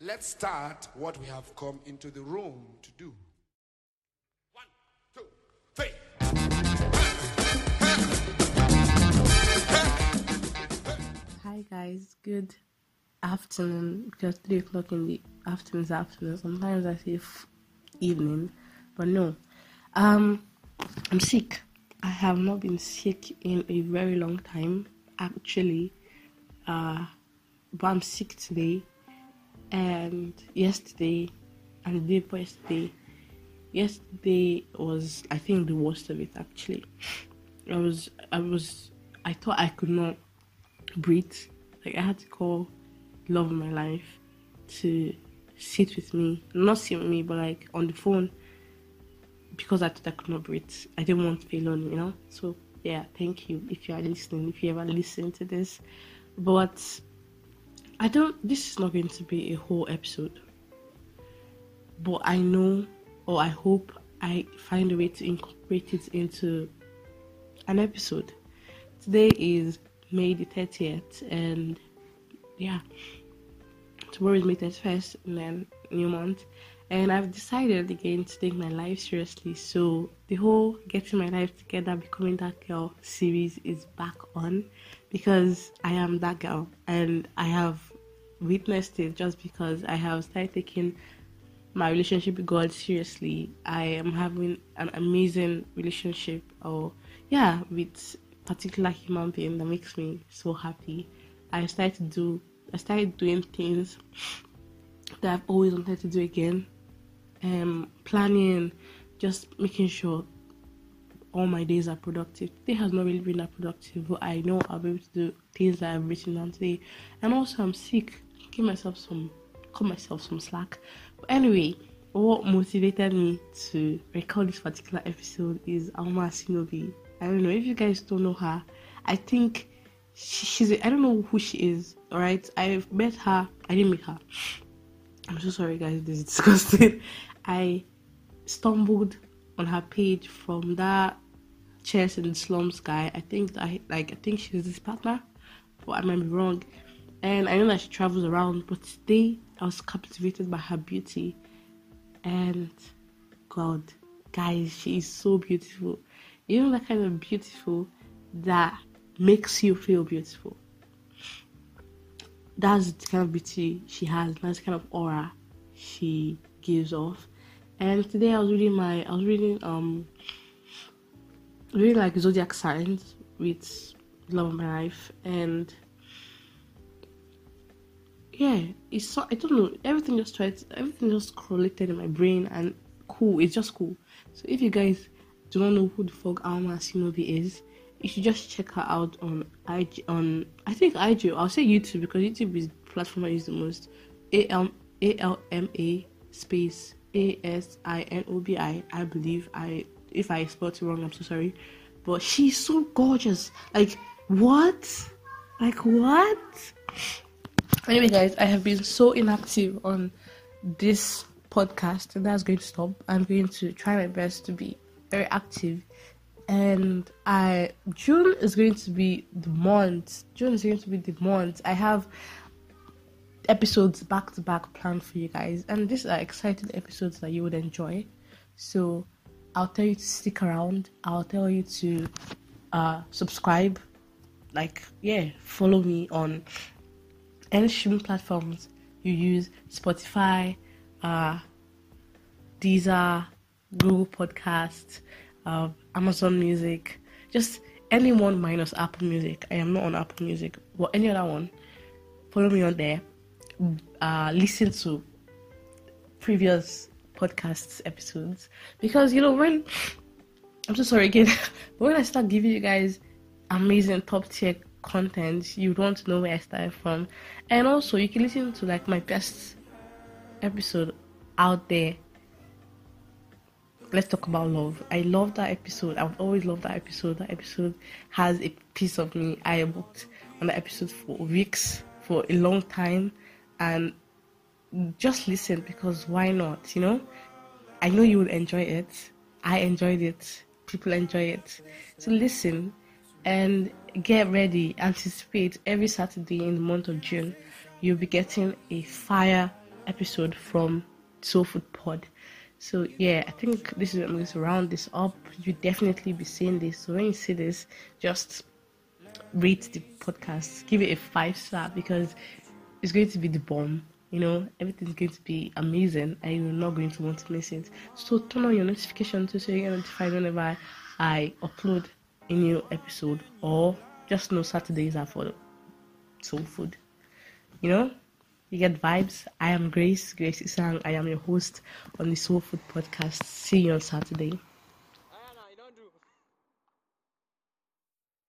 Let's start what we have come into the room to do. One, two, three. Hi guys, good afternoon. Because three o'clock in the afternoon is afternoon. Sometimes I say f- evening, but no. Um, I'm sick. I have not been sick in a very long time, actually. Uh, but I'm sick today, and yesterday, and the day before yesterday. Yesterday was, I think, the worst of it. Actually, I was, I was, I thought I could not breathe. Like I had to call love of my life to sit with me, not sit with me, but like on the phone because I thought I could not breathe. I didn't want to be alone, you know. So yeah, thank you if you are listening, if you ever listen to this. But I don't. This is not going to be a whole episode. But I know, or I hope, I find a way to incorporate it into an episode. Today is May the 30th, and yeah, tomorrow is May 31st, and then new month. And I've decided again to take my life seriously. So the whole getting my life together, becoming that girl series is back on because I am that girl, and I have witnessed it just because I have started taking my relationship with God seriously. I am having an amazing relationship, or yeah, with particular human being that makes me so happy. I started to do, I started doing things that I've always wanted to do again. Um, planning, just making sure all my days are productive. Today has not really been that productive, but I know I'll be able to do things that I've written down today. And also, I'm sick. Give myself some, cut myself some slack. But anyway, what motivated me to record this particular episode is Alma Asinobi. I don't know if you guys don't know her. I think she, she's. I don't know who she is. All right, I've met her. I didn't meet her. I'm so sorry, guys. This is disgusting. I stumbled on her page from that chess in the slums guy. I think I like. I think she's his partner, but I might be wrong. And I know that she travels around. But today, I was captivated by her beauty, and God, guys, she is so beautiful. You know that kind of beautiful that makes you feel beautiful. That's the kind of beauty she has. That's the kind of aura she gives off. And today I was reading my, I was reading um, reading like zodiac signs with love of my life, and yeah, it's so I don't know. Everything just tried, everything just correlated in my brain, and cool. It's just cool. So if you guys do not know who the fuck Alma Asinobi is, you should just check her out on IG on I think IG. I'll say YouTube because YouTube is platform I use the most. A L A L M A space A S I N O B I. I believe I if I spelled it wrong, I'm so sorry. But she's so gorgeous. Like what? Like what? Anyway, guys, I have been so inactive on this podcast, and that's going to stop. I'm going to try my best to be very active and I June is going to be the month. June is going to be the month. I have episodes back to back planned for you guys, and these are exciting episodes that you would enjoy. So I'll tell you to stick around. I'll tell you to uh, subscribe. Like yeah, follow me on any streaming platforms you use: Spotify, uh, Deezer, Google Podcasts uh, Amazon Music, just anyone minus Apple Music. I am not on Apple Music, but any other one. Follow me on there. Uh, listen to previous podcasts episodes because you know when I'm so sorry again, but when I start giving you guys amazing top tier content, you don't know where I started from, and also you can listen to like my best episode out there let's talk about love. I love that episode. I would always love that episode. That episode has a piece of me. I worked on that episode for weeks, for a long time, and just listen because why not? You know, I know you will enjoy it. I enjoyed it. People enjoy it. So listen and get ready. Anticipate every Saturday in the month of June. You'll be getting a fire episode from Soul Food Pod. So yeah, I think this is I'm going to round this up. You definitely be seeing this. So when you see this, just rate the podcast, give it a five star because it's going to be the bomb. You know, everything's going to be amazing and you're not going to want to miss it. So turn on your notification so you get notified whenever I upload a new episode or just know Saturdays are for soul food. You know? You get vibes. I am Grace, Grace Isang. I am your host on the Soul Food Podcast. See you on Saturday.